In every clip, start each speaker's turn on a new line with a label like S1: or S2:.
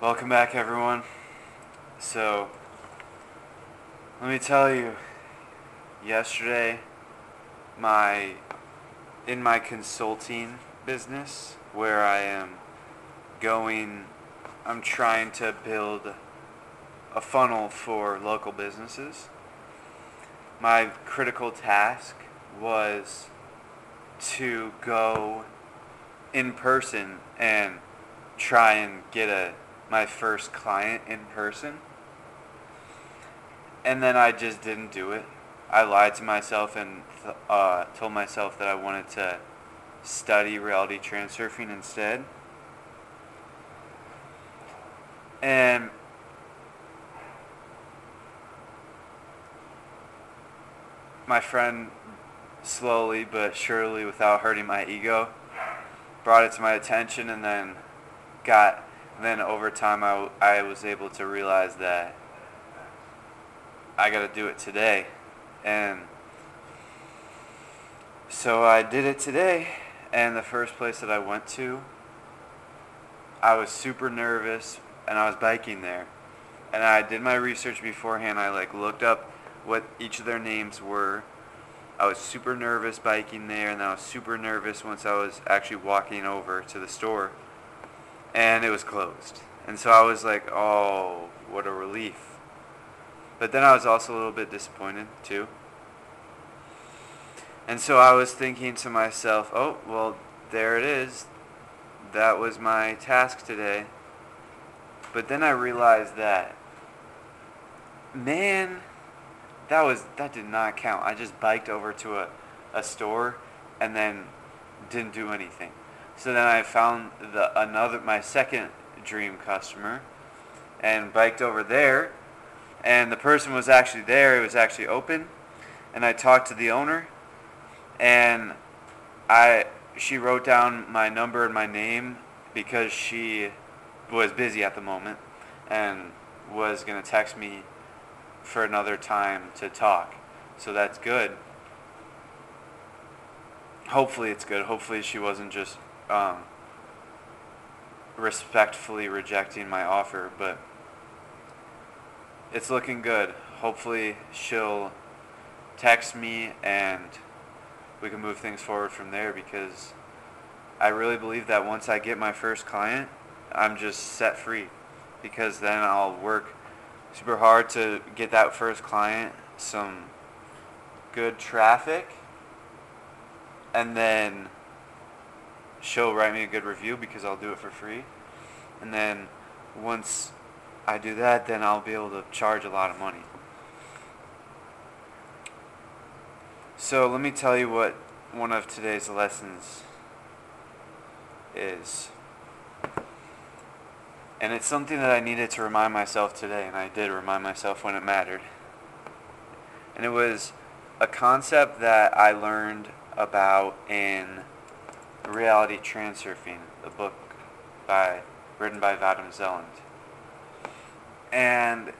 S1: Welcome back, everyone. So, let me tell you, yesterday, my in my consulting business, where I am going, I'm trying to build a funnel for local businesses. My critical task was to go in person and try and get a my first client in person. And then I just didn't do it. I lied to myself and uh, told myself that I wanted to study reality transurfing instead. And my friend slowly but surely without hurting my ego brought it to my attention and then got then over time I, I was able to realize that I got to do it today. And so I did it today. And the first place that I went to, I was super nervous and I was biking there. And I did my research beforehand. I like looked up what each of their names were. I was super nervous biking there and I was super nervous once I was actually walking over to the store and it was closed. And so I was like, oh, what a relief. But then I was also a little bit disappointed too. And so I was thinking to myself, oh, well, there it is. That was my task today. But then I realized that, man, that was that did not count. I just biked over to a, a store and then didn't do anything. So then I found the another my second dream customer and biked over there and the person was actually there, it was actually open and I talked to the owner and I she wrote down my number and my name because she was busy at the moment and was going to text me for another time to talk. So that's good. Hopefully it's good. Hopefully she wasn't just um, respectfully rejecting my offer, but it's looking good. Hopefully, she'll text me and we can move things forward from there because I really believe that once I get my first client, I'm just set free because then I'll work super hard to get that first client some good traffic and then she'll write me a good review because I'll do it for free. And then once I do that, then I'll be able to charge a lot of money. So let me tell you what one of today's lessons is. And it's something that I needed to remind myself today, and I did remind myself when it mattered. And it was a concept that I learned about in Reality Transurfing, the book by written by Vadim Zeland. And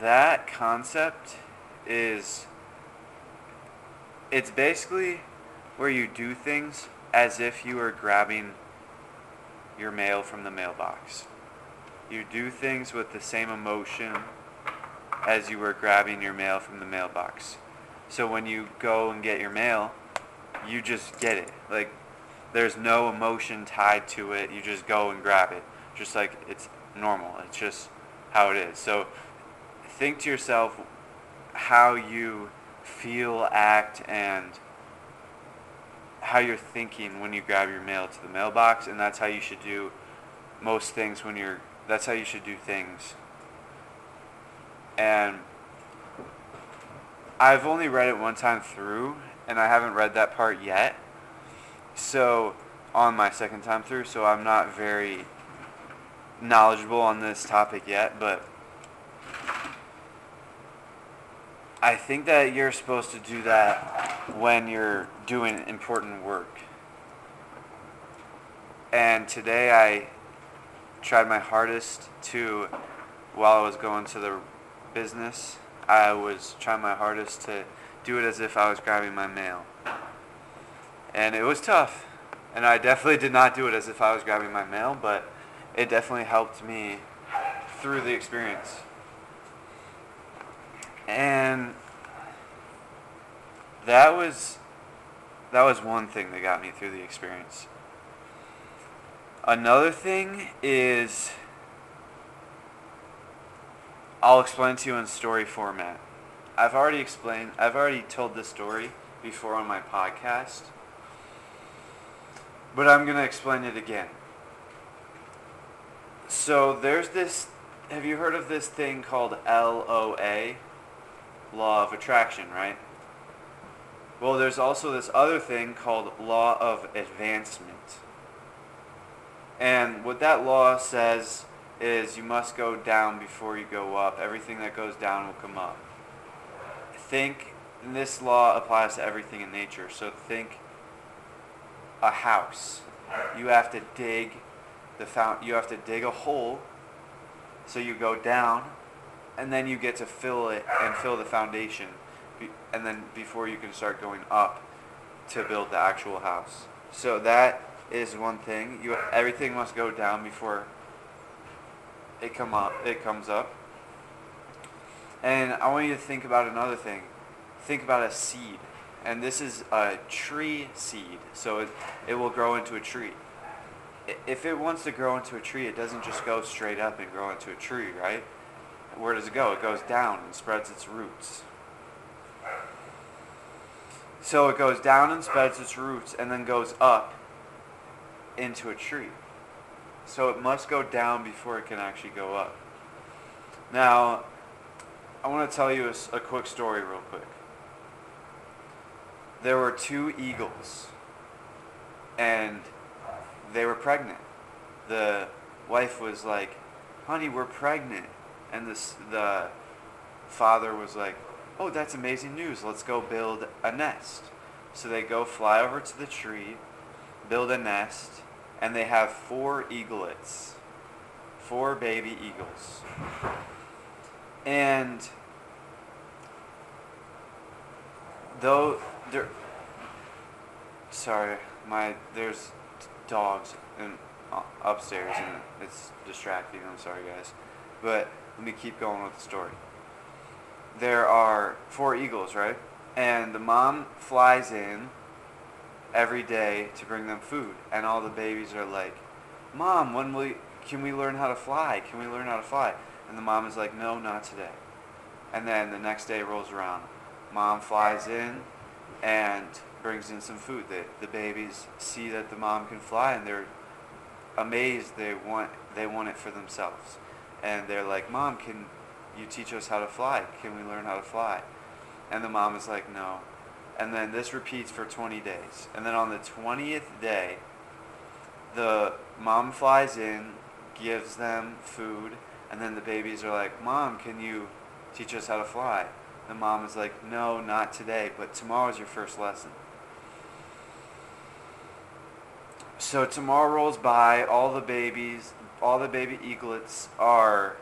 S1: that concept is it's basically where you do things as if you were grabbing your mail from the mailbox. You do things with the same emotion as you were grabbing your mail from the mailbox. So when you go and get your mail, you just get it. Like there's no emotion tied to it. You just go and grab it. Just like it's normal. It's just how it is. So think to yourself how you feel, act, and how you're thinking when you grab your mail to the mailbox, and that's how you should do most things when you're. That's how you should do things. And I've only read it one time through, and I haven't read that part yet. So on my second time through, so I'm not very knowledgeable on this topic yet, but I think that you're supposed to do that when you're doing important work. And today I tried my hardest to, while I was going to the business, I was trying my hardest to do it as if I was grabbing my mail. And it was tough. And I definitely did not do it as if I was grabbing my mail, but it definitely helped me through the experience. And that was that was one thing that got me through the experience. Another thing is I'll explain to you in story format. I've already explained I've already told this story before on my podcast. But I'm going to explain it again. So there's this have you heard of this thing called LOA? Law of attraction, right? Well, there's also this other thing called law of advancement. And what that law says is you must go down before you go up. Everything that goes down will come up. Think, this law applies to everything in nature. So think a house. You have to dig the found, you have to dig a hole so you go down and then you get to fill it and fill the foundation and then before you can start going up to build the actual house. So that is one thing. You everything must go down before it come up. It comes up. And I want you to think about another thing. Think about a seed. And this is a tree seed. So it, it will grow into a tree. If it wants to grow into a tree, it doesn't just go straight up and grow into a tree, right? Where does it go? It goes down and spreads its roots. So it goes down and spreads its roots and then goes up into a tree. So it must go down before it can actually go up. Now, I want to tell you a, a quick story real quick. There were two eagles and they were pregnant. The wife was like, honey, we're pregnant. And this, the father was like, oh, that's amazing news. Let's go build a nest. So they go fly over to the tree, build a nest, and they have four eaglets, four baby eagles. And though there, sorry, my there's dogs in, uh, upstairs and it's distracting. I'm sorry, guys, but let me keep going with the story there are four eagles, right? And the mom flies in every day to bring them food, and all the babies are like, "Mom, when will can we learn how to fly? Can we learn how to fly?" And the mom is like, "No, not today." And then the next day rolls around. Mom flies in and brings in some food. The, the babies see that the mom can fly and they're amazed. They want they want it for themselves. And they're like, "Mom, can you teach us how to fly. Can we learn how to fly? And the mom is like, no. And then this repeats for 20 days. And then on the 20th day, the mom flies in, gives them food, and then the babies are like, Mom, can you teach us how to fly? The mom is like, No, not today, but tomorrow's your first lesson. So tomorrow rolls by, all the babies, all the baby eaglets are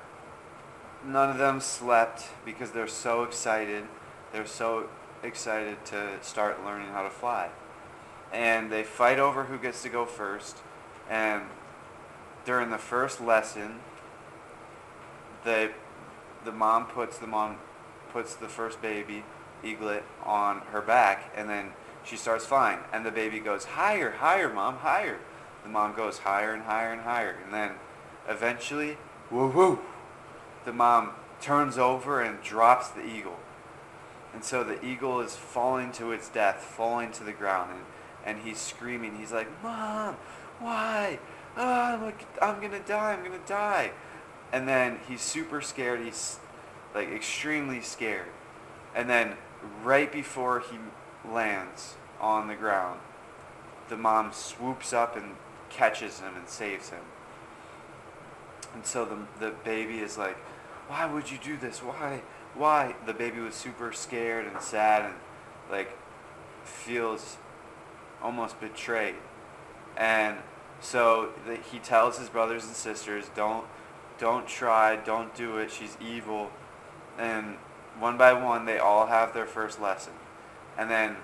S1: none of them slept because they're so excited. They're so excited to start learning how to fly. And they fight over who gets to go first. And during the first lesson, the the mom puts the mom puts the first baby eaglet on her back and then she starts flying and the baby goes higher higher mom higher the mom goes higher and higher and higher and then eventually woo woo the mom turns over and drops the eagle. And so the eagle is falling to its death, falling to the ground, and, and he's screaming. He's like, Mom, why? Oh, I'm, to die, I'm to die. And then he's super scared. He's like extremely scared. And then right before he lands on the ground, the mom swoops up and catches him and saves him. And so the, the baby is like, why would you do this? Why? Why? The baby was super scared and sad and like feels almost betrayed. And so the, he tells his brothers and sisters, don't, don't try, don't do it, she's evil. And one by one, they all have their first lesson. And then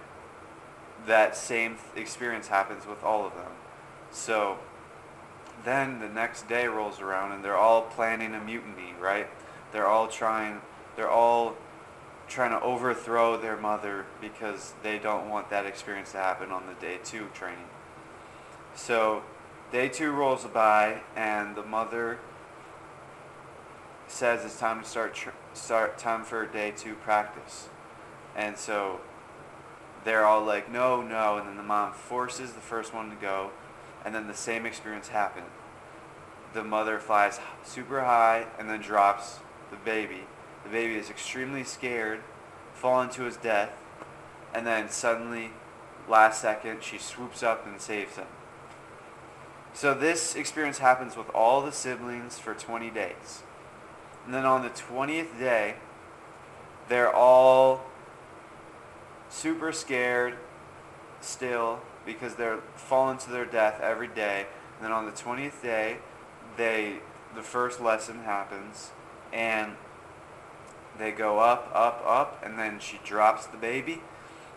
S1: that same experience happens with all of them. So then the next day rolls around and they're all planning a mutiny, right? They're all trying, they're all trying to overthrow their mother because they don't want that experience to happen on the day two training. So day two rolls by and the mother says it's time to start tr- start time for day two practice. And so they're all like, no, no, and then the mom forces the first one to go, and then the same experience happens. The mother flies super high and then drops the baby. The baby is extremely scared, falling to his death, and then suddenly, last second, she swoops up and saves him. So this experience happens with all the siblings for 20 days. And then on the 20th day, they're all super scared still because they're falling to their death every day. And then on the 20th day, they the first lesson happens and they go up, up, up, and then she drops the baby.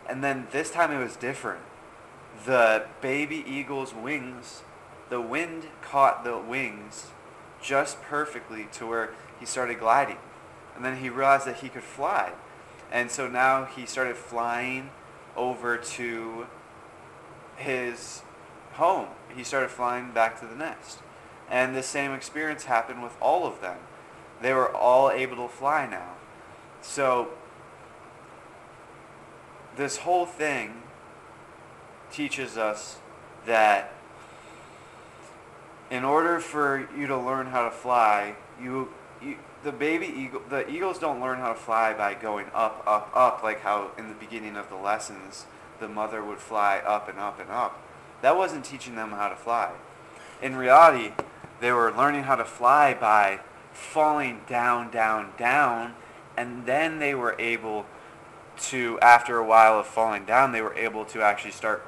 S1: And then this time it was different. The baby eagle's wings, the wind caught the wings just perfectly to where he started gliding. And then he realized that he could fly. And so now he started flying over to his home. He started flying back to the nest. And the same experience happened with all of them. They were all able to fly now. So this whole thing teaches us that in order for you to learn how to fly, you, you the baby eagle, the eagles don't learn how to fly by going up, up, up, like how in the beginning of the lessons the mother would fly up and up and up. That wasn't teaching them how to fly. In reality, they were learning how to fly by falling down, down, down, and then they were able to, after a while of falling down, they were able to actually start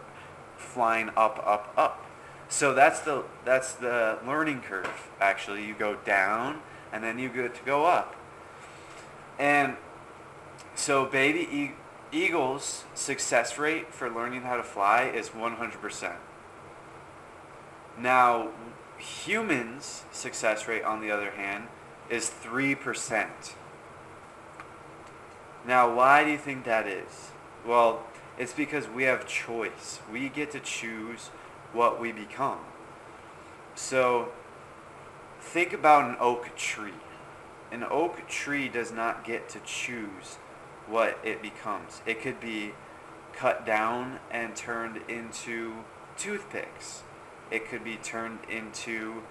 S1: flying up, up, up. So that's the that's the learning curve. Actually, you go down and then you get to go up. And so baby e- eagles success rate for learning how to fly is 100%. Now, humans success rate on the other hand is 3%. Now, why do you think that is? Well, it's because we have choice. We get to choose what we become. So, think about an oak tree. An oak tree does not get to choose what it becomes. It could be cut down and turned into toothpicks. It could be turned into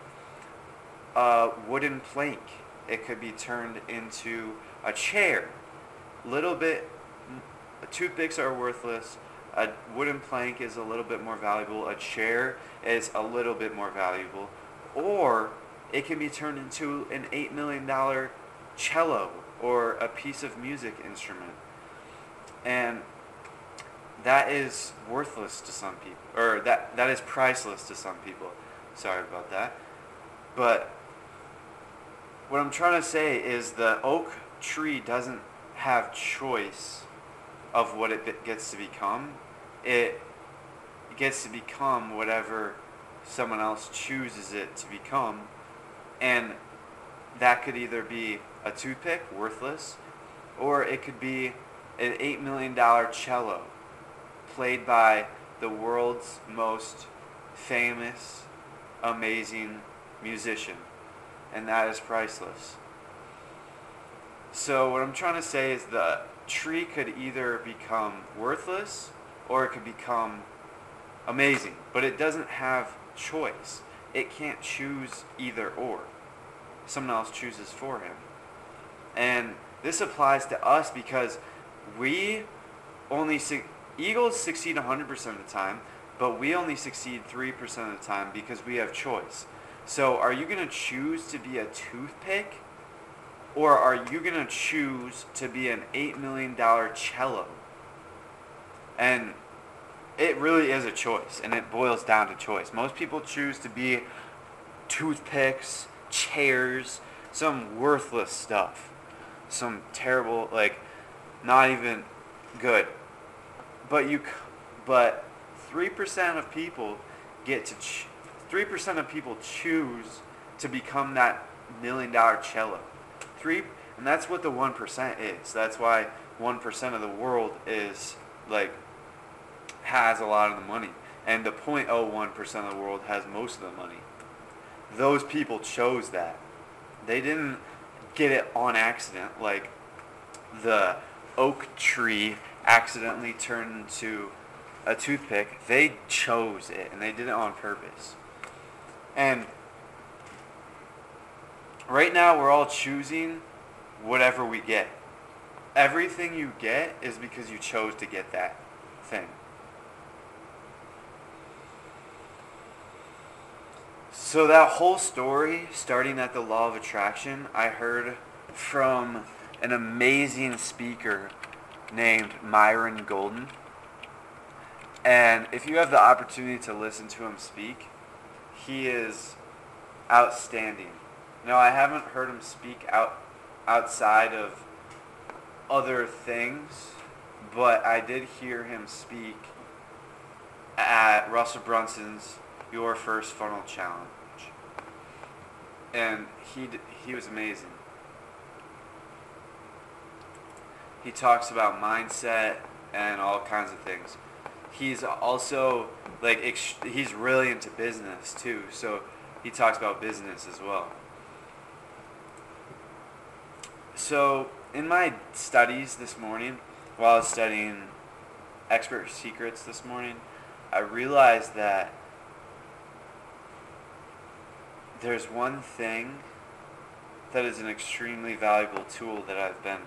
S1: a wooden plank. It could be turned into a chair. Little bit, toothpicks are worthless. A wooden plank is a little bit more valuable. A chair is a little bit more valuable. Or it can be turned into an $8 million cello or a piece of music instrument. And that is worthless to some people, or that, that is priceless to some people. Sorry about that. But what I'm trying to say is the oak tree doesn't have choice of what it gets to become. It gets to become whatever someone else chooses it to become. And that could either be a toothpick, worthless, or it could be an $8 million cello played by the world's most famous, amazing musician. And that is priceless. So what I'm trying to say is the tree could either become worthless or it could become amazing. But it doesn't have choice. It can't choose either or. Someone else chooses for him. And this applies to us because we only su- Eagles succeed 100% of the time, but we only succeed 3% of the time because we have choice. So are you going to choose to be a toothpick or are you going to choose to be an $8 million cello? And it really is a choice and it boils down to choice. Most people choose to be toothpicks, chairs, some worthless stuff. Some terrible like not even good. But you but 3% of people get to ch- 3% of people choose to become that million dollar cello. 3 and that's what the 1% is. That's why 1% of the world is like has a lot of the money and the 0.01% of the world has most of the money. Those people chose that. They didn't get it on accident like the oak tree accidentally turned into a toothpick. They chose it and they did it on purpose. And right now we're all choosing whatever we get. Everything you get is because you chose to get that thing. So that whole story, starting at the law of attraction, I heard from an amazing speaker named Myron Golden. And if you have the opportunity to listen to him speak, he is outstanding. Now, I haven't heard him speak out outside of other things, but I did hear him speak at Russell Brunson's Your First Funnel Challenge. And he he was amazing. He talks about mindset and all kinds of things. He's also like he's really into business too, so he talks about business as well. So in my studies this morning, while I was studying expert secrets this morning, I realized that there's one thing that is an extremely valuable tool that I've been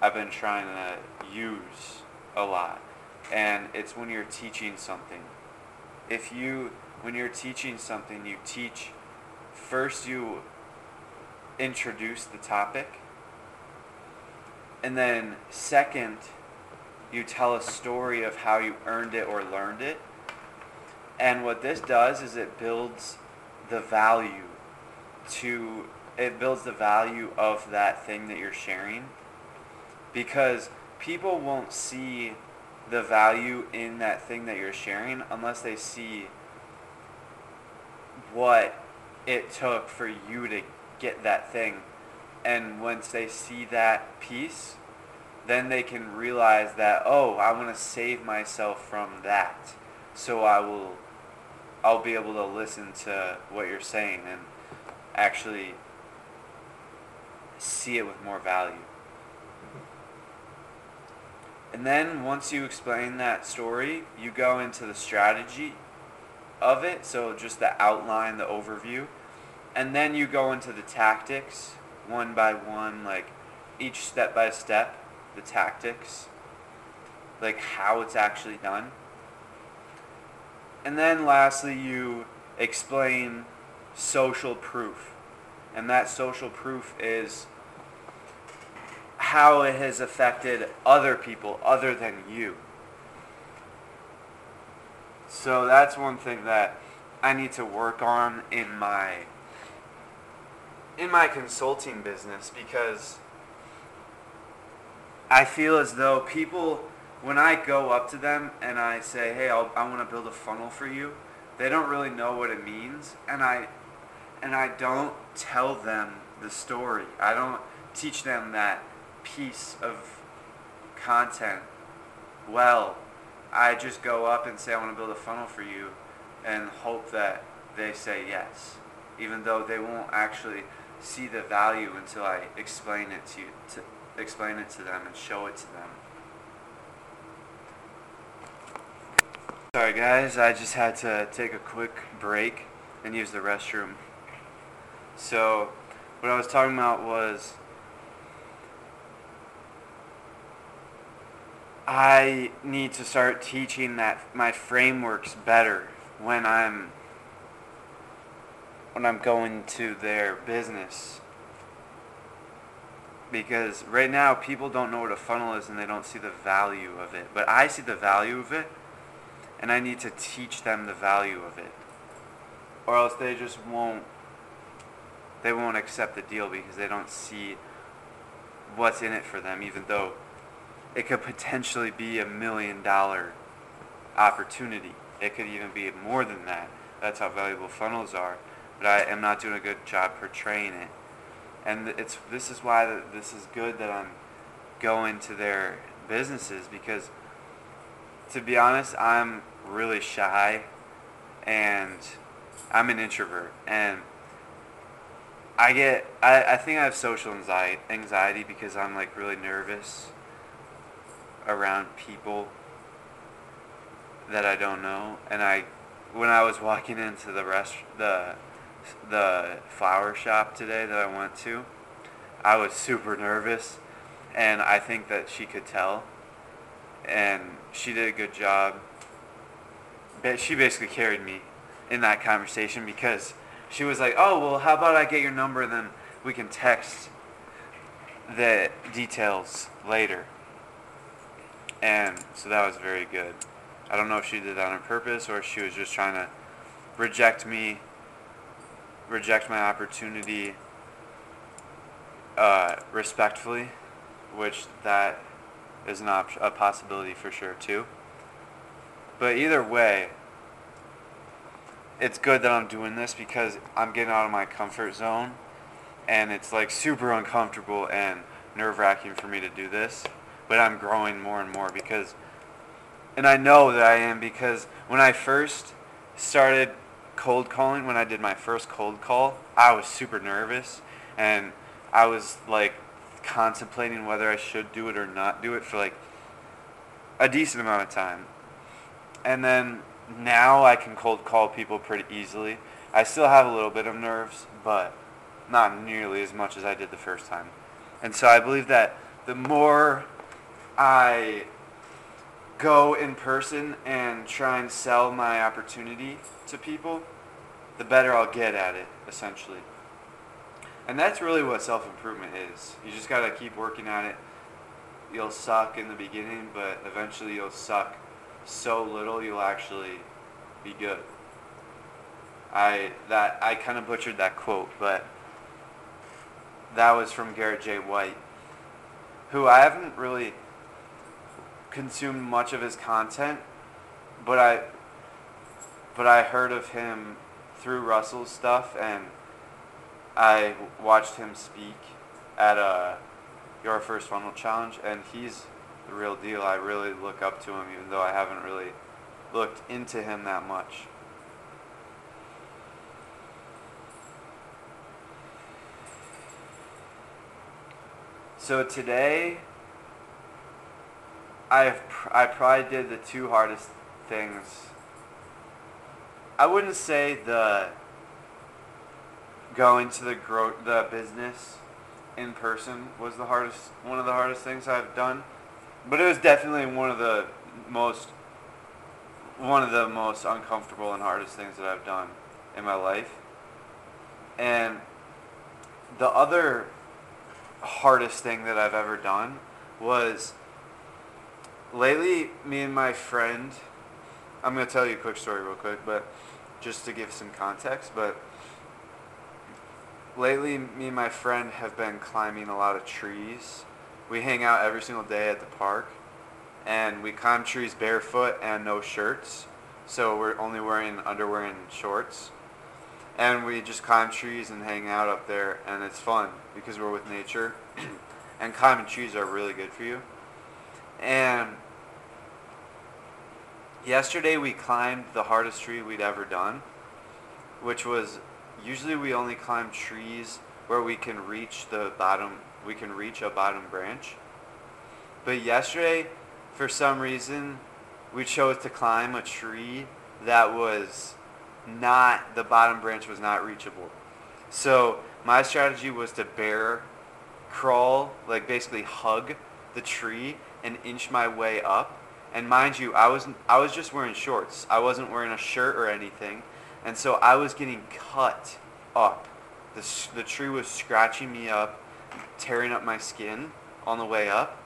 S1: I've been trying to use a lot. And it's when you're teaching something. If you when you're teaching something, you teach first you introduce the topic. And then second, you tell a story of how you earned it or learned it. And what this does is it builds the value to it builds the value of that thing that you're sharing because people won't see the value in that thing that you're sharing unless they see what it took for you to get that thing. And once they see that piece then they can realize that oh i want to save myself from that. So i will I'll be able to listen to what you're saying and actually see it with more value. And then once you explain that story, you go into the strategy of it, so just the outline, the overview, and then you go into the tactics one by one, like each step by step, the tactics, like how it's actually done. And then lastly, you explain social proof. And that social proof is how it has affected other people other than you. So that's one thing that I need to work on in my in my consulting business because I feel as though people when I go up to them and I say, hey, I'll, I want to build a funnel for you, they don't really know what it means, and I and I don't tell them the story. I don't teach them that piece of content well. I just go up and say, I want to build a funnel for you, and hope that they say yes, even though they won't actually see the value until I explain it to you, to explain it to them and show it to them. Sorry guys, I just had to take a quick break and use the restroom. So, what I was talking about was I need to start teaching that my frameworks better when I'm when I'm going to their business. Because right now people don't know what a funnel is and they don't see the value of it. But I see the value of it and I need to teach them the value of it. Or else they just won't they won't accept the deal because they don't see what's in it for them even though it could potentially be a million dollar opportunity. It could even be more than that. That's how valuable funnels are. But I am not doing a good job portraying it. And it's this is why this is good that I'm going to their businesses because to be honest, I'm really shy and I'm an introvert and I get I, I think I have social anxiety anxiety because I'm like really nervous around people that I don't know and I when I was walking into the rest the the flower shop today that I went to I was super nervous and I think that she could tell and she did a good job. But she basically carried me in that conversation because she was like, "Oh, well, how about I get your number and then we can text the details later." And so that was very good. I don't know if she did that on purpose or if she was just trying to reject me, reject my opportunity uh, respectfully, which that is an op- a possibility for sure too. But either way, it's good that I'm doing this because I'm getting out of my comfort zone and it's like super uncomfortable and nerve wracking for me to do this. But I'm growing more and more because, and I know that I am because when I first started cold calling, when I did my first cold call, I was super nervous and I was like contemplating whether I should do it or not do it for like a decent amount of time. And then now I can cold call people pretty easily. I still have a little bit of nerves, but not nearly as much as I did the first time. And so I believe that the more I go in person and try and sell my opportunity to people, the better I'll get at it, essentially. And that's really what self-improvement is. You just got to keep working at it. You'll suck in the beginning, but eventually you'll suck so little you'll actually be good. I that I kind of butchered that quote, but that was from Garrett J. White, who I haven't really consumed much of his content, but I but I heard of him through Russell's stuff and I watched him speak at a uh, Your First Funnel Challenge, and he's the real deal. I really look up to him, even though I haven't really looked into him that much. So today, I've I probably did the two hardest things. I wouldn't say the going to the gro- the business in person was the hardest one of the hardest things I've done. But it was definitely one of the most one of the most uncomfortable and hardest things that I've done in my life. And the other hardest thing that I've ever done was lately me and my friend I'm going to tell you a quick story real quick, but just to give some context, but lately, me and my friend have been climbing a lot of trees. We hang out every single day at the park, and we climb trees barefoot and no shirts. So we're only wearing underwear and shorts. And we just climb trees and hang out up there, and it's fun because we're with nature. and climbing trees are really good for you. And yesterday we climbed the hardest tree we'd ever done, which was usually we only climb trees where we can reach the bottom, we can reach a bottom branch. But yesterday, for some reason, we chose to climb a tree that was not, the bottom branch was not reachable. So my strategy was to bear crawl, like basically hug the tree and inch my way up. And mind you, I was I was just wearing shorts. I wasn't wearing a shirt or anything. And so I was getting cut up. The, the tree was scratching me up, tearing up my skin on the way up,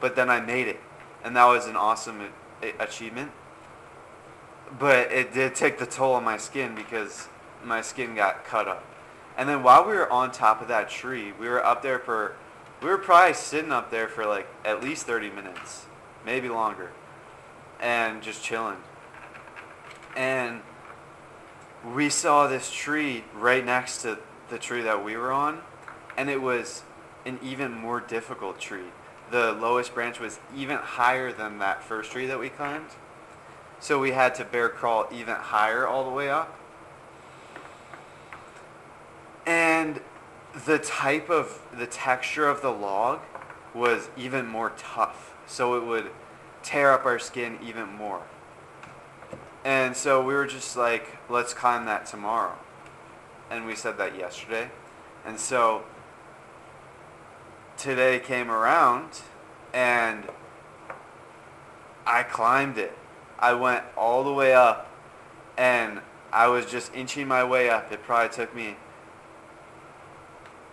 S1: but then I made it, and that was an awesome a- achievement. But it did take the toll on my skin because my skin got cut up. And then while we were on top of that tree, we were up there for, we were probably sitting up there for like at least 30 minutes, maybe longer, and just chilling. And we saw this tree right next to the tree that we were on, and it was an even more difficult tree. The lowest branch was even higher than that first tree that we climbed. So we had to bear crawl even higher all the way up. And the type of the texture of the log was even more tough. So it would tear up our skin even more. And so we were just like, let's climb that tomorrow. And we said that yesterday. And so today came around and I climbed it. I went all the way up and I was just inching my way up. It probably took me,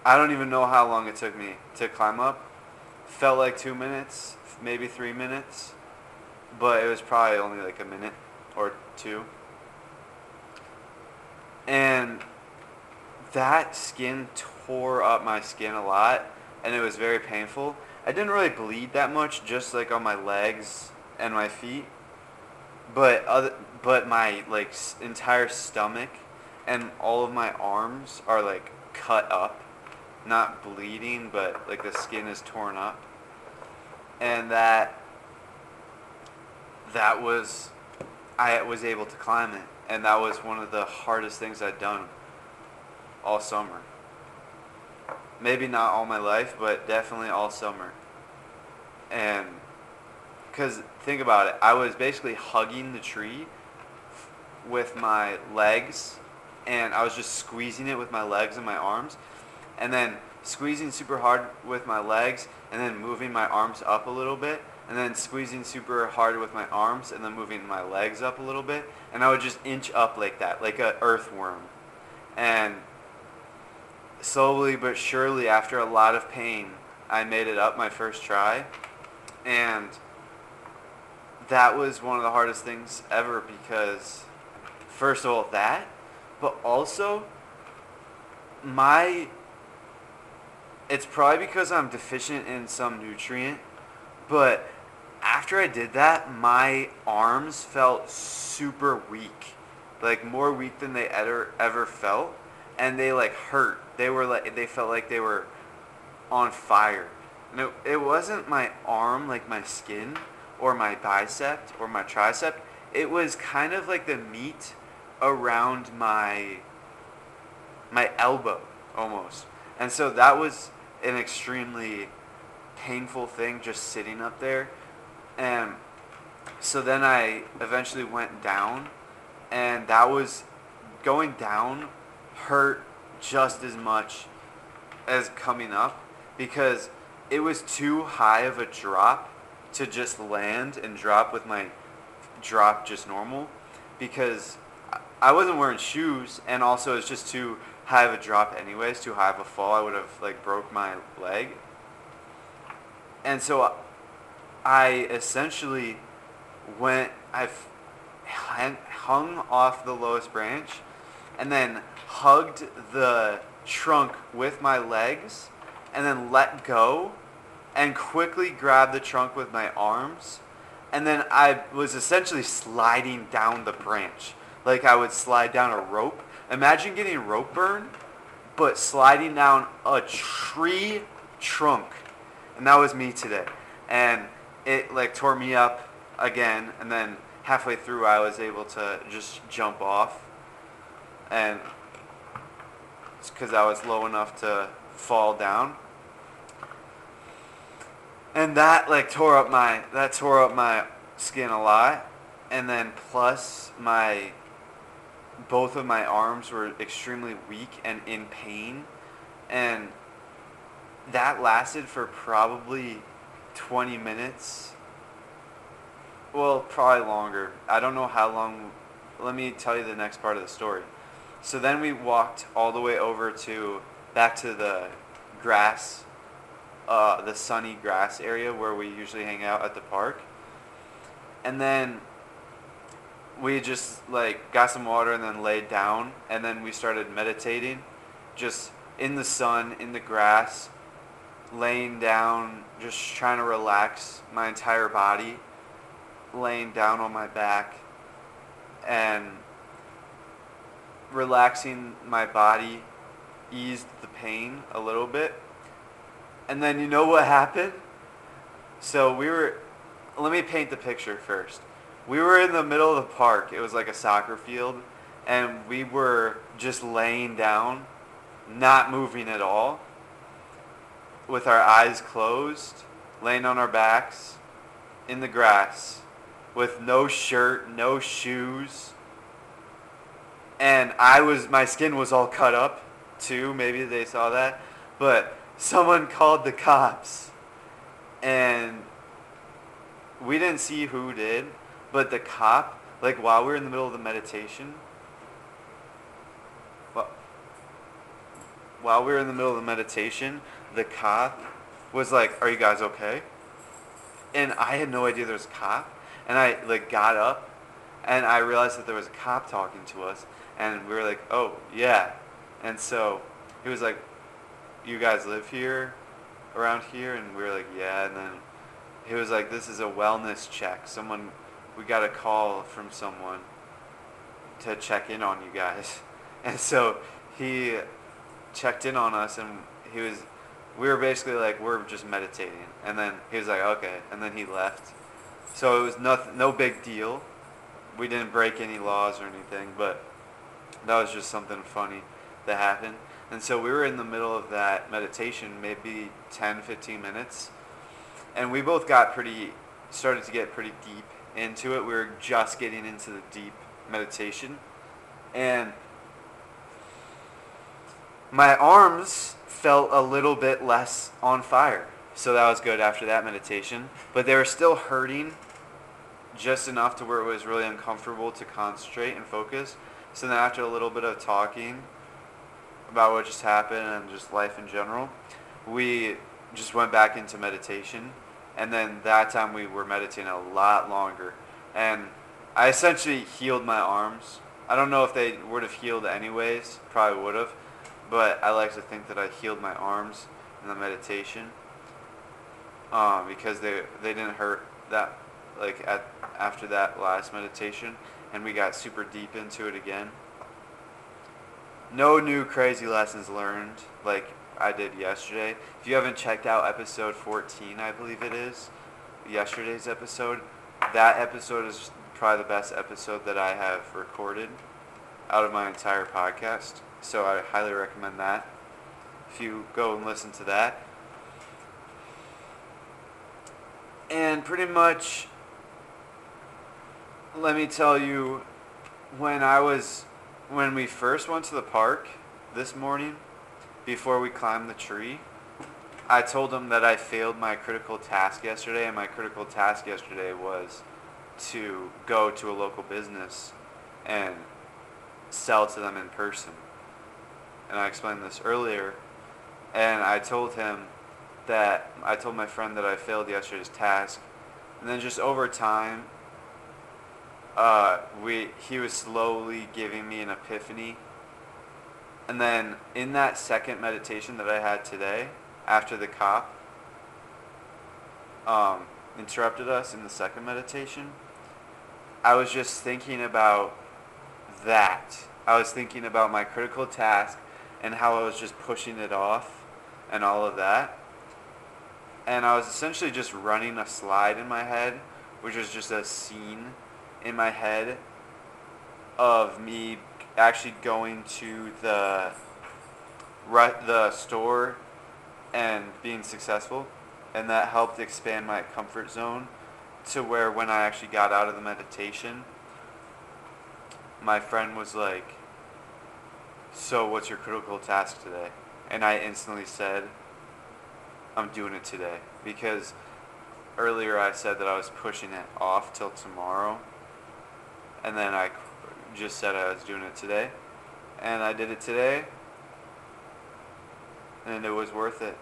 S1: I don't even know how long it took me to climb up. Felt like two minutes, maybe three minutes, but it was probably only like a minute or two. And that skin tore up my skin a lot and it was very painful. I didn't really bleed that much, just like on my legs and my feet. But other, but my like entire stomach and all of my arms are like cut up, not bleeding, but like the skin is torn up. And that that was I was able to climb it, and that was one of the hardest things I'd done all summer. Maybe not all my life, but definitely all summer. And because think about it, I was basically hugging the tree with my legs, and I was just squeezing it with my legs and my arms, and then squeezing super hard with my legs, and then moving my arms up a little bit, and then squeezing super hard with my arms, and then moving my legs up a little bit, and I would just inch up like that, like a earthworm, and slowly but surely, after a lot of pain, I made it up my first try, and that was one of the hardest things ever because, first of all, that, but also my. It's probably because I'm deficient in some nutrient, but after I did that, my arms felt super weak, like more weak than they ever ever felt, and they like hurt. They were like they felt like they were on fire. And it, it wasn't my arm, like my skin, or my bicep, or my tricep. It was kind of like the meat around my my elbow almost. And so that was an extremely painful thing just sitting up there. And so then I eventually went down and that was going down hurt just as much as coming up because it was too high of a drop to just land and drop with my drop just normal because I- I wasn't wearing shoes and also it's just too high of a drop anyways, too high of a fall. I would have like broke my leg. And so I essentially went, hung- hung off the lowest branch and then hugged the trunk with my legs and then let go and quickly grabbed the trunk with my arms. And then I was essentially sliding down the branch like I would slide down a rope. Imagine getting rope burn, but sliding down a tree trunk. And that was me today. And it like tore me up again. And then halfway through, I was able to just jump off. And it's because I was low enough to fall down. And that like tore up my that tore up my skin a lot. And then plus my both of my arms were extremely weak and in pain. And that lasted for probably 20 minutes. Well, probably longer. I don't know how long. Let me tell you the next part of the story. So then we walked all the way over to back to the grass, uh, the sunny grass area where we usually hang out at the park. And then we just like got some water and then laid down and then we started meditating just in the sun in the grass laying down just trying to relax my entire body laying down on my back and relaxing my body eased the pain a little bit. And then you know what happened? So we were let me paint the picture first we were in the middle of the park. It was like a soccer field, and we were just laying down, not moving at all, with our eyes closed, laying on our backs in the grass, with no shirt, no shoes. And I was, my skin was all cut up too. Maybe they saw that. But someone called the cops. And we didn't see who did but the cop, like while we were in the middle of the meditation, while we were in the middle of the meditation, the cop was like, "Are you guys okay?" And I had no idea there was a cop, and I like got up, and I realized that there was a cop talking to us, and we were like, "Oh yeah," and so he was like, "You guys live here, around here?" And we were like, "Yeah," and then he was like, "This is a wellness check. Someone we got a call from someone to check in on you guys. And so he checked in on us and he was, we were basically like, we're just meditating. And then he was like, okay. And then he left. So it was nothing, no big deal. We didn't break any laws or anything, but that was just something funny that happened. And so we were in the middle of that meditation, maybe 10, 15 minutes. And we both got pretty, started to get pretty deep into it. We were just getting into the deep meditation. And my arms felt a little bit less on fire. So that was good after that meditation. But they were still hurting just enough to where it was really uncomfortable to concentrate and focus. So then after a little bit of talking about what just happened and just life in general, we just went back into meditation and then that time we were meditating a lot longer. And I essentially healed my arms. I don't know if they would have healed anyways, probably would have, but I like to think that I healed my arms in the meditation um, because they they didn't hurt that like at after that last meditation, and we got super deep into it again. No new crazy lessons learned. Like I did yesterday. If you haven't checked out episode 14, I believe it is, yesterday's episode, that episode is probably the best episode that I have recorded out of my entire podcast. So I highly recommend that. If you go and listen to that. And pretty much, let me tell you, when I was, when we first went to the park this morning, before we climbed the tree, I told him that I failed my critical task yesterday, and my critical task yesterday was to go to a local business and sell to them in person. And I explained this earlier, and I told him that I told my friend that I failed yesterday's task, and then just over time, uh, we he was slowly giving me an epiphany and then in that second meditation that I had today, after the cop um, interrupted us in the second meditation, I was just thinking about that. I was thinking about my critical task and how I was just pushing it off and all of that. And I was essentially just running a slide in my head, which was just a scene in my head of me actually going to the the store and being successful, and that helped expand my comfort zone to where when I actually got out of the meditation, my friend was like, "So, what's your critical task today?" And I instantly said, "I'm doing it today," because earlier I said that I was pushing it off till tomorrow, and then I just said I was doing it today. and I did it today, and it was worth it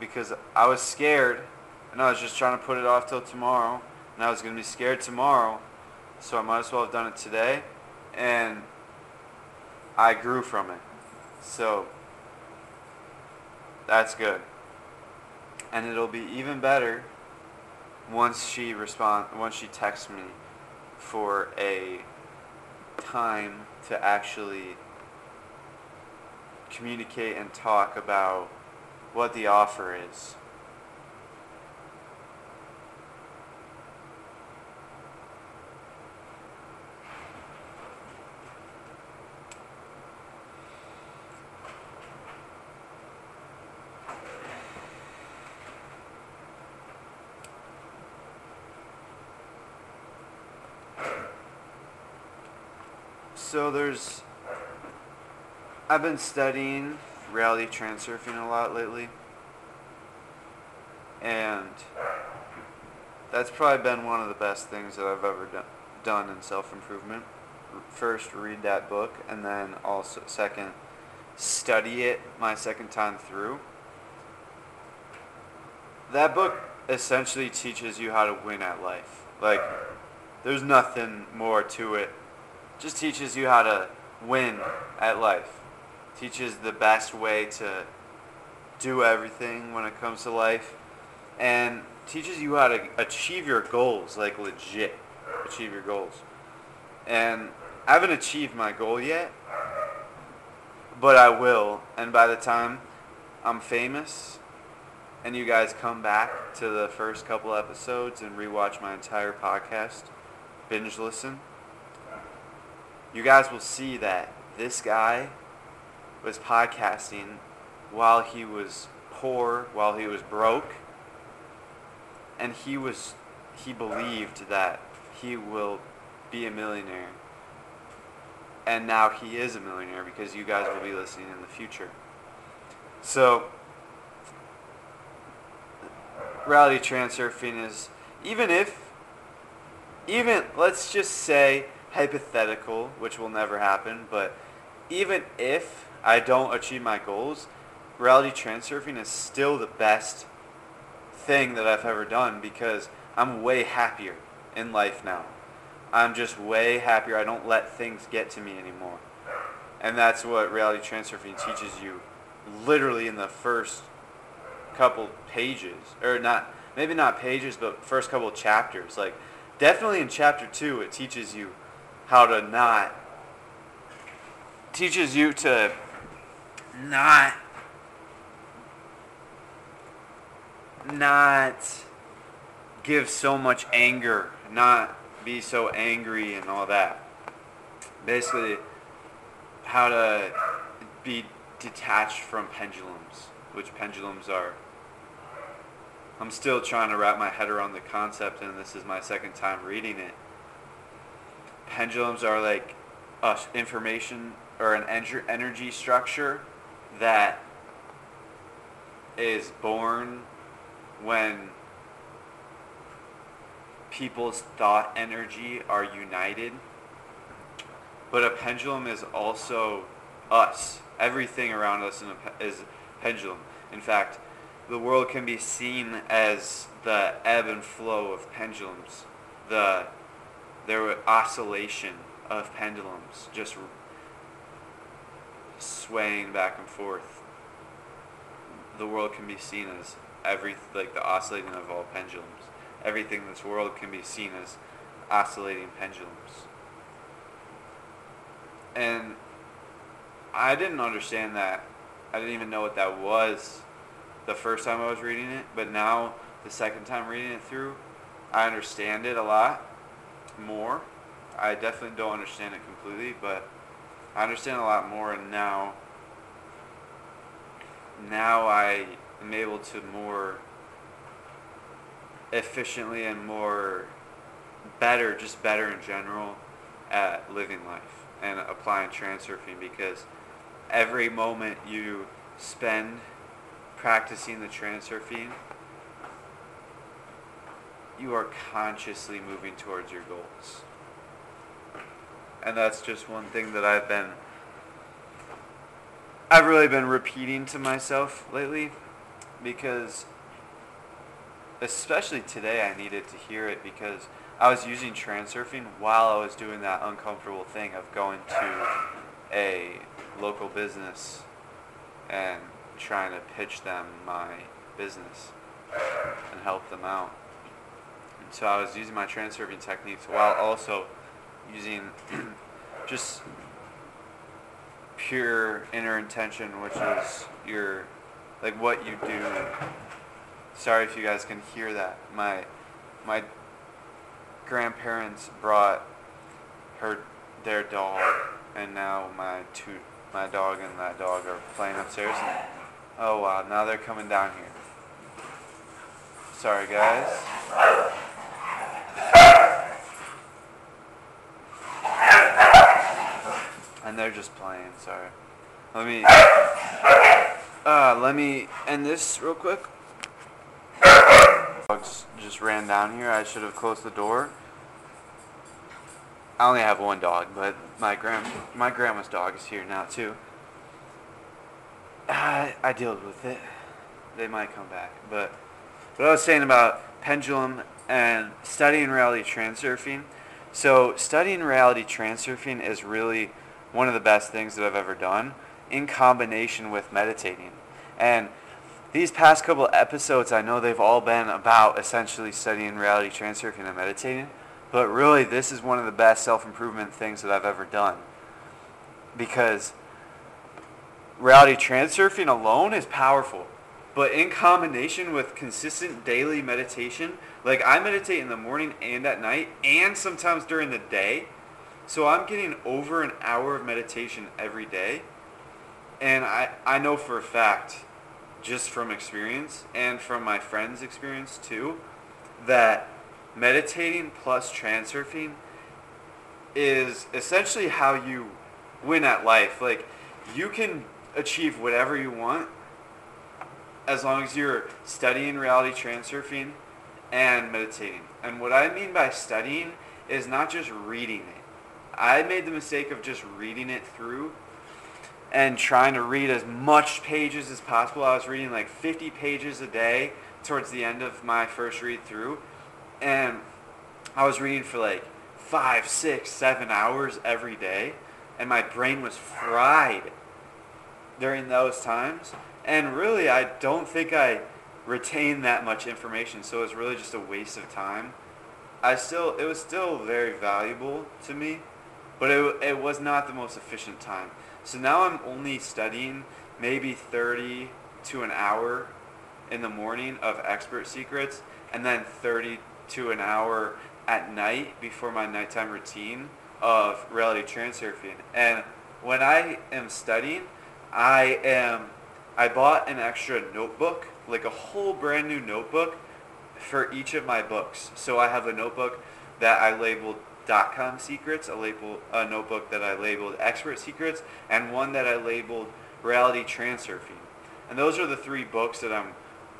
S1: because I was scared, and I was just trying to put it off till tomorrow, and I was going to be scared tomorrow, so I might as well have done it today, and I grew from it. So that's good. And it'll be even better once she respond once she texts me for a time to actually communicate and talk about what the offer is. So there's I've been studying reality transurfing a lot lately. And that's probably been one of the best things that I've ever do- done in self-improvement. First, read that book, and then also, second, study it my second time through. That book essentially teaches you how to win at life. Like, there's nothing more to it. Just teaches you how to win at life. Teaches the best way to do everything when it comes to life. And teaches you how to achieve your goals like legit achieve your goals. And i haven't achieved my goal yet but i will. And by the time i'm famous and you guys come back to the first couple episodes and rewatch my entire podcast binge listen you guys will see that this guy was podcasting while he was poor, while he was broke, and he was he believed that he will be a millionaire. And now he is a millionaire because you guys will be listening in the future. So reality transurfing is even if even let's just say hypothetical, which will never happen, but even if I don't achieve my goals, reality transurfing is still the best thing that I've ever done because I'm way happier in life now. I'm just way happier. I don't let things get to me anymore. And that's what reality transurfing teaches you literally in the first couple pages or not maybe not pages but first couple chapters like definitely in chapter 2 it teaches you how to not teaches you to not not give so much anger, not be so angry and all that. Basically, how to be detached from pendulums, which pendulums are. I'm still trying to wrap my head around the concept, and this is my second time reading it. Pendulums are like uh, information or an energy structure that is born when people's thought energy are united. But a pendulum is also us. Everything around us is a pendulum. In fact, the world can be seen as the ebb and flow of pendulums, the their oscillation of pendulums, just swaying back and forth. The world can be seen as every like the oscillating of all pendulums. Everything in this world can be seen as oscillating pendulums. And I didn't understand that. I didn't even know what that was the first time I was reading it, but now the second time reading it through, I understand it a lot more. I definitely don't understand it completely, but I understand a lot more, and now, now I am able to more efficiently and more better, just better in general, at living life and applying transurfing because every moment you spend practicing the transurfing, you are consciously moving towards your goals And that's just one thing that I've been I've really been repeating to myself lately because especially today I needed to hear it because I was using transurfing while I was doing that uncomfortable thing of going to a local business and trying to pitch them my business and help them out. So I was using my transurfing techniques while also using just pure inner intention, which is your like what you do. Sorry if you guys can hear that. My my grandparents brought her their dog, and now my two my dog and that dog are playing upstairs. And, oh wow! Now they're coming down here. Sorry guys. And they're just playing. Sorry. Let me. Uh, let me end this real quick. Dogs just ran down here. I should have closed the door. I only have one dog, but my grand my grandma's dog is here now too. I, I deal with it. They might come back, but what I was saying about pendulum and studying reality transurfing. So studying reality transurfing is really one of the best things that I've ever done in combination with meditating. And these past couple episodes, I know they've all been about essentially studying reality transurfing and meditating. But really, this is one of the best self-improvement things that I've ever done. Because reality transurfing alone is powerful. But in combination with consistent daily meditation, like I meditate in the morning and at night and sometimes during the day. So I'm getting over an hour of meditation every day. And I, I know for a fact, just from experience and from my friends' experience too, that meditating plus transurfing is essentially how you win at life. Like you can achieve whatever you want as long as you're studying reality transurfing and meditating. And what I mean by studying is not just reading it. I made the mistake of just reading it through and trying to read as much pages as possible. I was reading like 50 pages a day towards the end of my first read through and I was reading for like five, six, seven hours every day, and my brain was fried during those times. And really, I don't think I retained that much information, so it was really just a waste of time. I still, it was still very valuable to me, but it, it was not the most efficient time. So now I'm only studying maybe 30 to an hour in the morning of expert secrets, and then 30 to an hour at night before my nighttime routine of reality transurfing. And when I am studying, I am I bought an extra notebook, like a whole brand new notebook for each of my books. So I have a notebook that I labeled .com secrets, a label a notebook that I labeled expert secrets, and one that I labeled reality transurfing. And those are the three books that I'm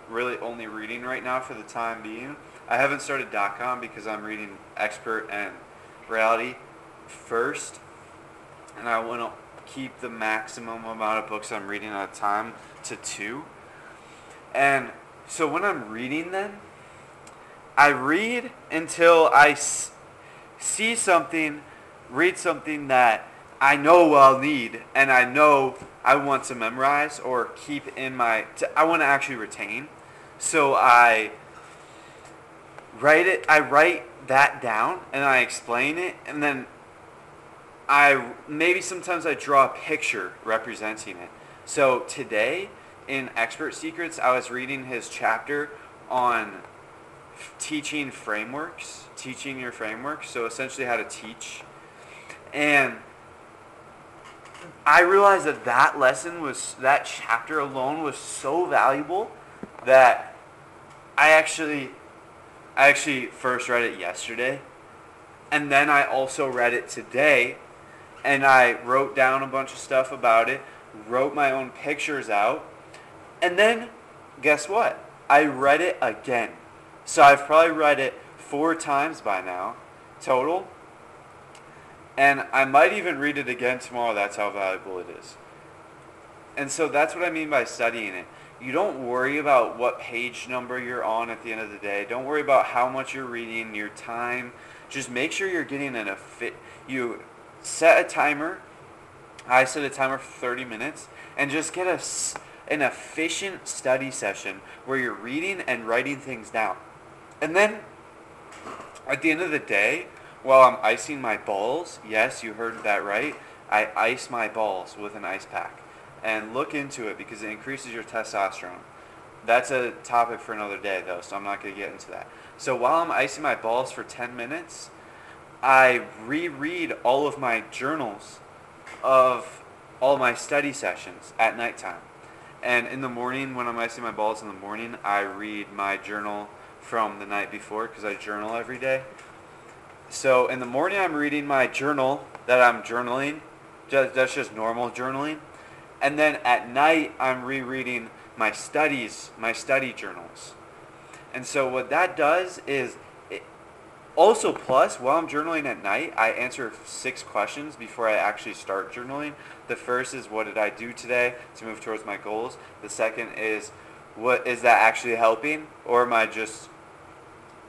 S1: really only reading right now for the time being. I haven't started dot .com because I'm reading Expert and Reality first, and I want to keep the maximum amount of books I'm reading at a time to two. And so when I'm reading them, I read until I see something, read something that I know I'll need, and I know I want to memorize or keep in my, to, I want to actually retain. So I write it, I write that down and I explain it and then I maybe sometimes I draw a picture representing it. So today in Expert Secrets, I was reading his chapter on teaching frameworks, teaching your frameworks, so essentially how to teach. And I realized that that lesson was, that chapter alone was so valuable that I actually I actually first read it yesterday, and then I also read it today, and I wrote down a bunch of stuff about it, wrote my own pictures out, and then guess what? I read it again. So I've probably read it four times by now, total. And I might even read it again tomorrow. That's how valuable it is. And so that's what I mean by studying it. You don't worry about what page number you're on at the end of the day. Don't worry about how much you're reading, your time. Just make sure you're getting an fit. You set a timer. I set a timer for 30 minutes and just get a, an efficient study session where you're reading and writing things down. And then at the end of the day, while I'm icing my balls, yes, you heard that right, I ice my balls with an ice pack. And look into it because it increases your testosterone. That's a topic for another day though, so I'm not going to get into that. So while I'm icing my balls for 10 minutes, I reread all of my journals of all my study sessions at nighttime. And in the morning, when I'm icing my balls in the morning, I read my journal from the night before because I journal every day. So in the morning, I'm reading my journal that I'm journaling. That's just normal journaling. And then at night, I'm rereading my studies, my study journals. And so what that does is, it, also plus, while I'm journaling at night, I answer six questions before I actually start journaling. The first is, what did I do today to move towards my goals? The second is, what is that actually helping? Or am I just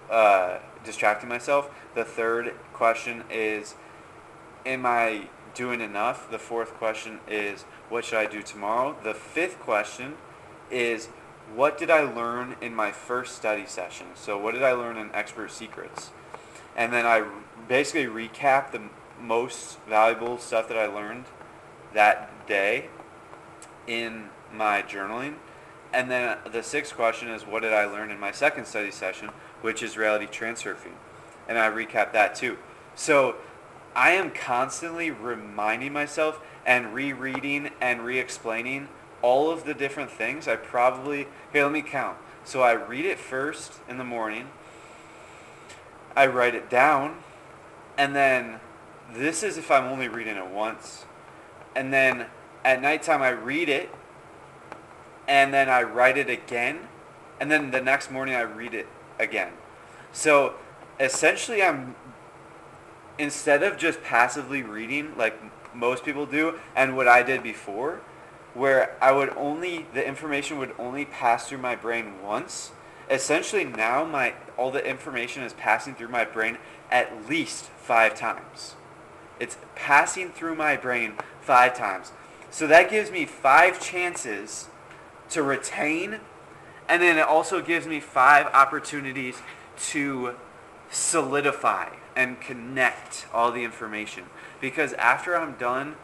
S1: uh, distracting myself? The third question is, am I doing enough? The fourth question is, what should I do tomorrow? The fifth question is, what did I learn in my first study session? So what did I learn in Expert Secrets? And then I basically recap the most valuable stuff that I learned that day in my journaling. And then the sixth question is, what did I learn in my second study session, which is reality transurfing? And I recap that too. So I am constantly reminding myself and rereading and re-explaining all of the different things. I probably, here, let me count. So I read it first in the morning. I write it down. And then this is if I'm only reading it once. And then at nighttime I read it. And then I write it again. And then the next morning I read it again. So essentially I'm instead of just passively reading like most people do and what I did before, where I would only the information would only pass through my brain once. Essentially now my all the information is passing through my brain at least 5 times. It's passing through my brain 5 times. So that gives me 5 chances to retain and then it also gives me 5 opportunities to solidify and connect all the information. Because after I'm done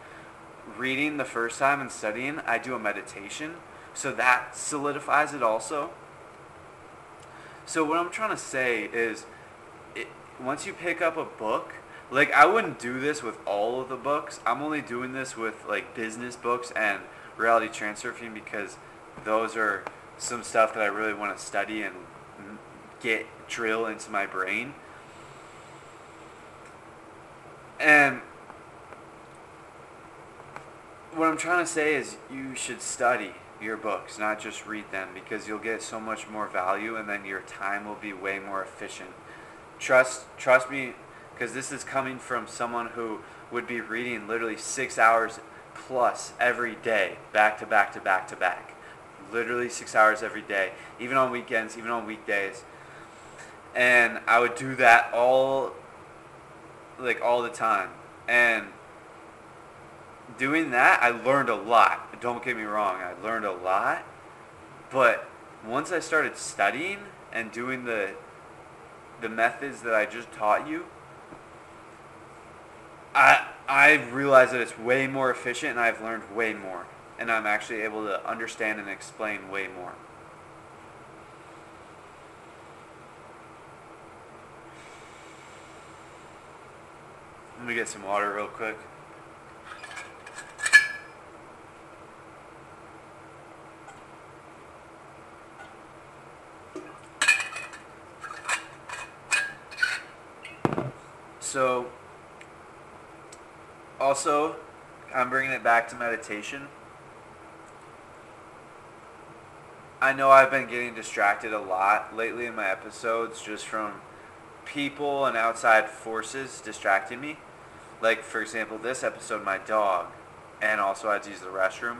S1: reading the first time and studying, I do a meditation. So that solidifies it also. So what I'm trying to say is, it, once you pick up a book, like I wouldn't do this with all of the books. I'm only doing this with like business books and reality transurfing because those are some stuff that I really want to study and get drill into my brain. And what I'm trying to say is you should study your books, not just read them, because you'll get so much more value, and then your time will be way more efficient. Trust, trust me, because this is coming from someone who would be reading literally six hours plus every day, back to back to back to back, literally six hours every day, even on weekends, even on weekdays, and I would do that all like all the time. And doing that, I learned a lot. Don't get me wrong, I learned a lot. But once I started studying and doing the the methods that I just taught you, I I realized that it's way more efficient and I've learned way more. And I'm actually able to understand and explain way more. Let me get some water real quick. So, also, I'm bringing it back to meditation. I know I've been getting distracted a lot lately in my episodes just from people and outside forces distracting me. Like for example, this episode, my dog, and also I had to use the restroom.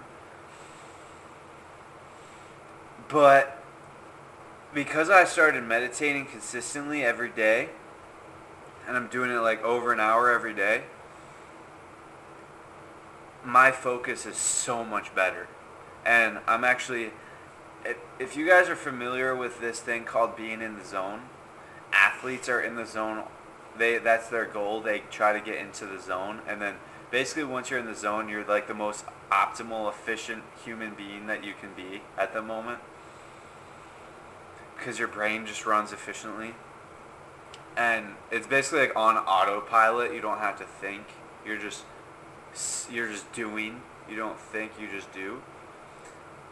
S1: But because I started meditating consistently every day, and I'm doing it like over an hour every day, my focus is so much better. And I'm actually, if, you guys are familiar with this thing called being in the zone, athletes are in the zone. They that's their goal. They try to get into the zone, and then basically once you're in the zone, you're like the most optimal, efficient human being that you can be at the moment, because your brain just runs efficiently, and it's basically like on autopilot. You don't have to think. You're just you're just doing. You don't think. You just do.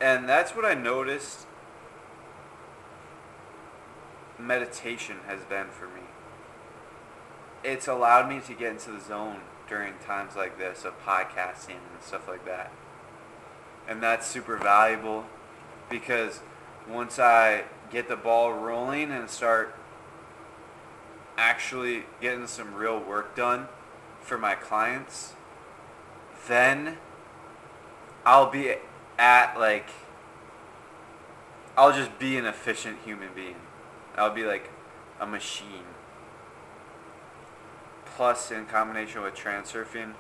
S1: And that's what I noticed meditation has been for me. It's allowed me to get into the zone during times like this of podcasting and stuff like that. And that's super valuable because once I get the ball rolling and start actually getting some real work done for my clients, then I'll be at like I'll just be an efficient human being. I'll be like a machine. Plus, in combination with transurfing,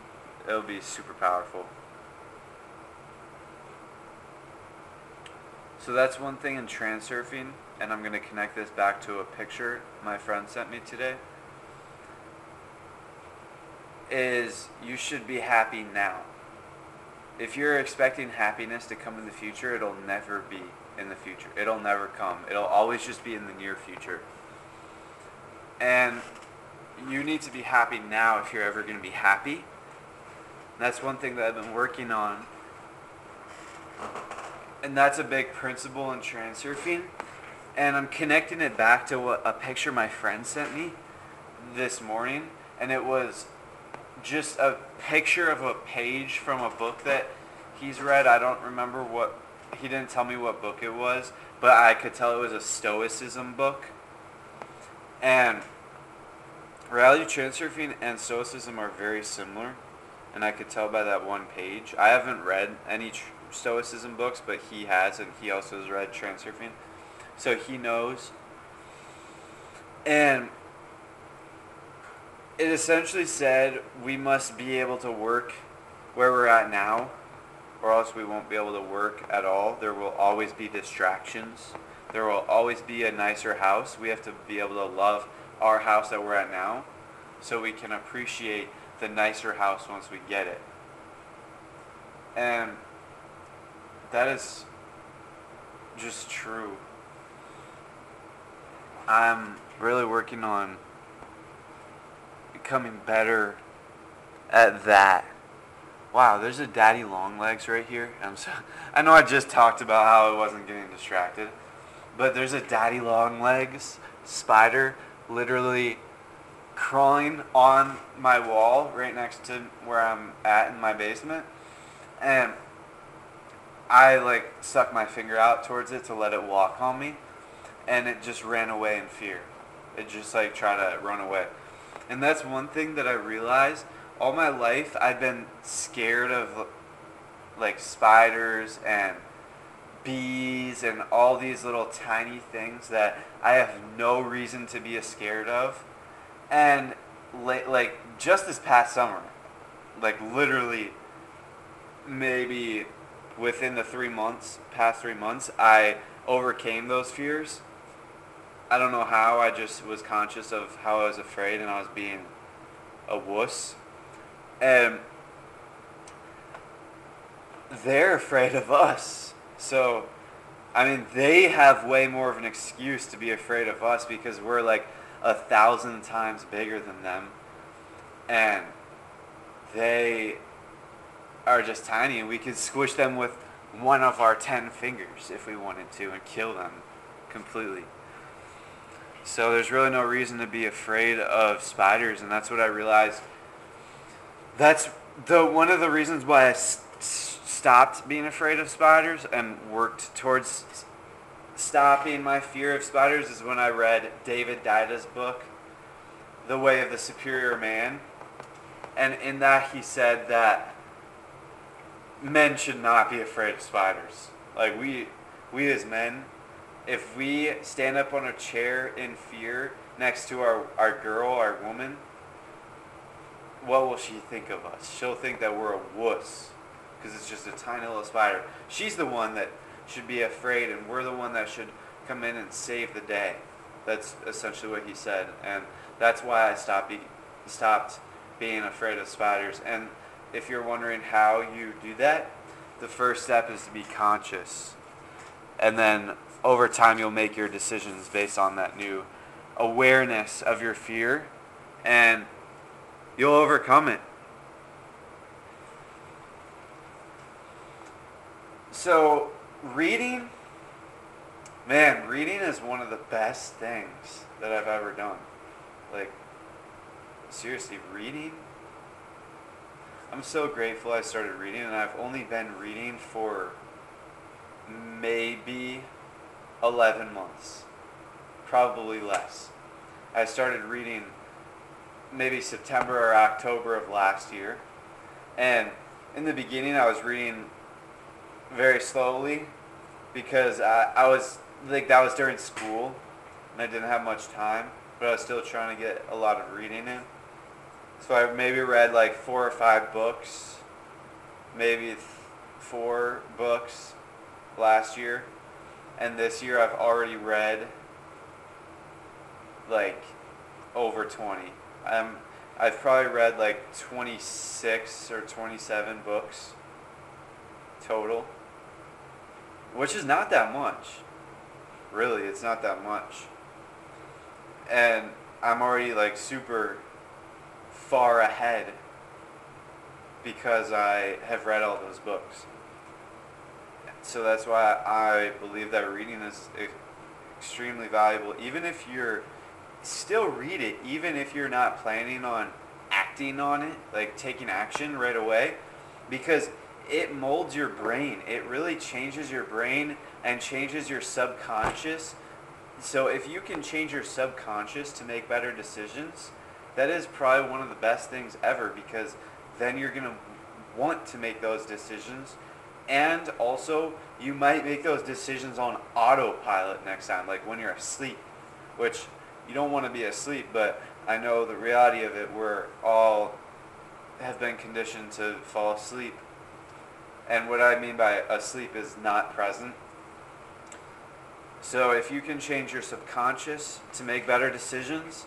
S1: it'll be super powerful. So that's one thing in transurfing, and I'm going to connect this back to a picture my friend sent me today. Is you should be happy now. If you're expecting happiness to come in the future, it'll never be in the future. It'll never come. It'll always just be in the near future. And you need to be happy now if you're ever going to be happy. That's one thing that I've been working on. And that's a big principle in transurfing. And I'm connecting it back to what a picture my friend sent me this morning. And it was just a picture of a page from a book that he's read. I don't remember what he didn't tell me what book it was, but I could tell it was a Stoicism book. And reality transurfing and Stoicism are very similar, and I could tell by that one page. I haven't read any tr- Stoicism books, but he has, and he also has read transurfing, so he knows. And it essentially said we must be able to work where we're at now or else we won't be able to work at all. There will always be distractions. There will always be a nicer house. We have to be able to love our house that we're at now so we can appreciate the nicer house once we get it. And that is just true. I'm really working on becoming better at that Wow, there's a daddy long legs right here. I'm so, I know I just talked about how I wasn't getting distracted, but there's a daddy long legs spider literally crawling on my wall right next to where I'm at in my basement. And I like stuck my finger out towards it to let it walk on me and it just ran away in fear. It just like tried to run away. And that's one thing that I realized all my life I've been scared of like spiders and bees and all these little tiny things that I have no reason to be scared of. And like just this past summer, like literally maybe within the 3 months, past 3 months, I overcame those fears. I don't know how, I just was conscious of how I was afraid and I was being a wuss and they're afraid of us. So, I mean, they have way more of an excuse to be afraid of us because we're like a thousand times bigger than them. And they are just tiny and we could squish them with one of our ten fingers if we wanted to and kill them completely. So there's really no reason to be afraid of spiders and that's what I realized that's the one of the reasons why I s- stopped being afraid of spiders and worked towards stopping my fear of spiders is when I read David Deida's book, The Way of the Superior Man. And in that, he said that men should not be afraid of spiders. Like we, we as men, if we stand up on a chair in fear next to our, our girl, our woman, what will she think of us? She'll think that we're a wuss because it's just a tiny little spider. She's the one that should be afraid, and we're the one that should come in and save the day. That's essentially what he said, and that's why I stopped be, stopped being afraid of spiders. And if you're wondering how you do that, the first step is to be conscious, and then over time you'll make your decisions based on that new awareness of your fear, and you'll overcome it. So, reading, man, reading is one of the best things that I've ever done. Like, seriously, reading. I'm so grateful I started reading, and I've only been reading for maybe 11 months, probably less. I started reading maybe September or October of last year, and in the beginning I was reading very slowly because I, I was like that was during school and I didn't have much time, but I was still trying to get a lot of reading in. So I maybe read like four or five books, maybe four books last year, and this year I've already read like over 20. I'm I've probably read like 26 or 27 books total which is not that much. Really, it's not that much. And I'm already like super far ahead because I have read all those books. So that's why I believe that reading is extremely valuable. Even if you're still read it, even if you're not planning on acting on it, like taking action right away, because it molds your brain. It really changes your brain and changes your subconscious. So if you can change your subconscious to make better decisions, that is probably one of the best things ever because then you're going to want to make those decisions. And also, you might make those decisions on autopilot next time, like when you're asleep, which you don't want to be asleep, but I know the reality of it, we're all have been conditioned to fall asleep and what I mean by asleep is not present. So if you can change your subconscious to make better decisions,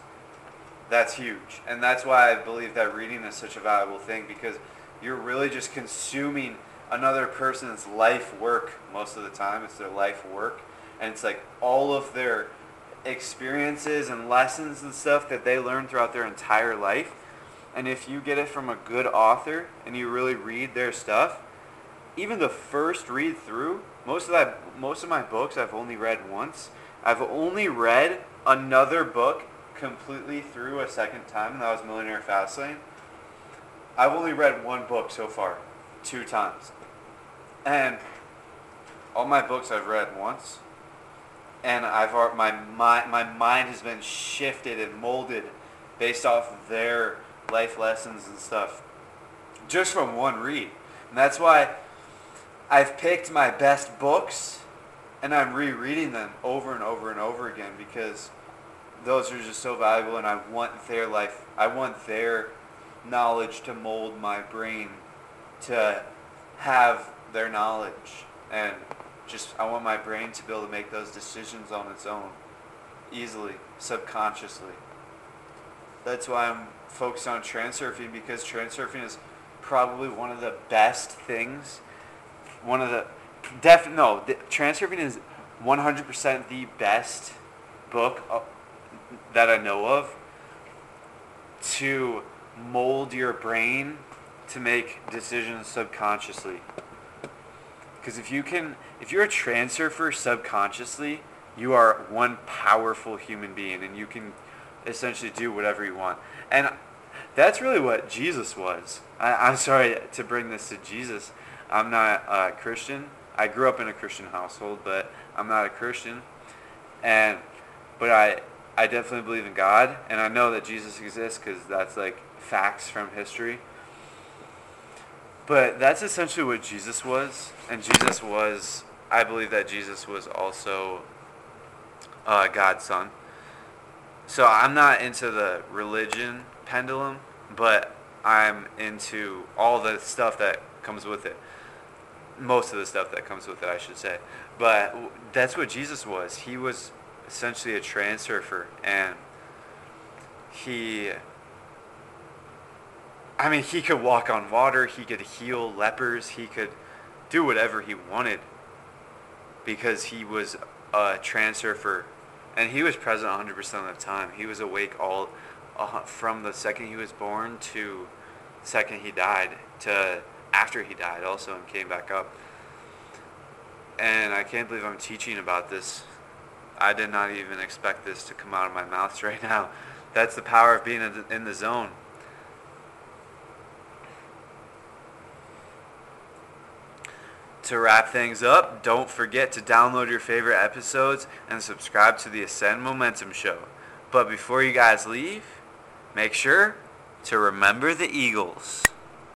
S1: that's huge. And that's why I believe that reading is such a valuable thing because you're really just consuming another person's life work most of the time. It's their life work. And it's like all of their experiences and lessons and stuff that they learn throughout their entire life. And if you get it from a good author and you really read their stuff, even the first read through, most of that, most of my books I've only read once. I've only read another book completely through a second time, and that was Millionaire Fastlane. I've only read one book so far, two times, and all my books I've read once, and I've my my my mind has been shifted and molded based off of their life lessons and stuff, just from one read, and that's why I've picked my best books and I'm rereading them over and over and over again because those are just so valuable and I want their life, I want their knowledge to mold my brain to have their knowledge and just I want my brain to be able to make those decisions on its own easily, subconsciously. That's why I'm focused on transurfing because transurfing is probably one of the best things one of the def no the, Transurfing is 100% the best book uh, that I know of to mold your brain to make decisions subconsciously. Because if you can, if you're a transurfer subconsciously, you are one powerful human being and you can essentially do whatever you want. And that's really what Jesus was. I, I'm sorry to bring this to Jesus, I'm not a Christian. I grew up in a Christian household, but I'm not a Christian. And but I I definitely believe in God, and I know that Jesus exists because that's like facts from history. But that's essentially what Jesus was. And Jesus was, I believe that Jesus was also uh, God's son. So I'm not into the religion pendulum, but I'm into all the stuff that comes with it. Most of the stuff that comes with it, I should say. But that's what Jesus was. He was essentially a transurfer, and he I mean, he could walk on water, he could heal lepers, he could do whatever he wanted because he was a transurfer and he was present 100% of the time. He was awake all uh, from the second he was born to the second he died to after he died also and came back up. And I can't believe I'm teaching about this. I did not even expect this to come out of my mouth right now. That's the power of being in the zone. To wrap things up, don't forget to download your favorite episodes and subscribe to the Ascend Momentum Show. But before you guys leave, make sure to remember the Eagles.